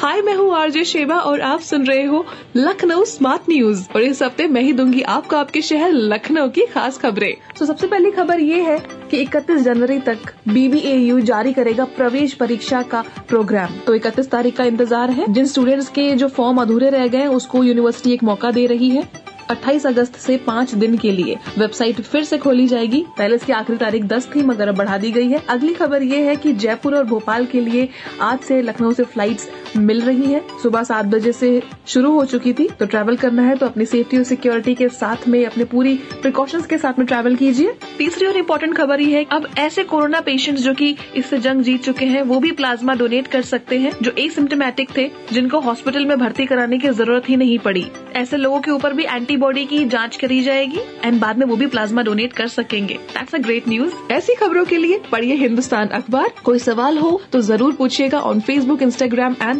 हाय, मैं हूँ RJ Sheba और आप सुन रहे हो लखनऊ स्मार्ट न्यूज़। और इस हफ़्ते मैं ही दूँगी आपको आपके शहर लखनऊ की खास खबरें। तो सबसे पहली खबर ये है कि 31 जनवरी तक बीबीएयू जारी करेगा प्रवेश परीक्षा का प्रोग्राम। तो 31 तारीख का इंतज़ार है। जिन स्टूडेंट्स के जो फॉर्म अधूरे रह गए उसको यूनिवर्सिटी एक मौका दे रही है 28 अगस्त से पाँच दिन के लिए। वेबसाइट फिर से खोली जाएगी। पहले इसकी आखिरी तारीख 10 थी, मगर अब बढ़ा दी गई है। अगली खबर ये है कि जयपुर और भोपाल के लिए आज से लखनऊ से फ्लाइट्स मिल रही है। सुबह सात बजे से शुरू हो चुकी थी तो ट्रैवल करना है तो अपनी सेफ्टी और सिक्योरिटी के साथ में, अपने पूरी प्रिकॉशंस के साथ में ट्रैवल कीजिए। तीसरी और इम्पोर्टेंट खबर ये है, अब ऐसे कोरोना पेशेंट्स जो कि इससे जंग जीत चुके हैं, वो भी प्लाज्मा डोनेट कर सकते हैं, जो एसिम्टोमेटिक थे, जिनको हॉस्पिटल में भर्ती कराने की ज़रूरत ही नहीं पड़ी। ऐसे लोगों के ऊपर भी एंटीबॉडी की जाँच करी जाएगी एंड बाद में वो भी प्लाज्मा डोनेट कर सकेंगे। दैट्स अ ग्रेट न्यूज़ ऐसी खबरों के लिए पढ़िए हिंदुस्तान अखबार। कोई सवाल हो तो ज़रूर पूछिएगा on Facebook Instagram and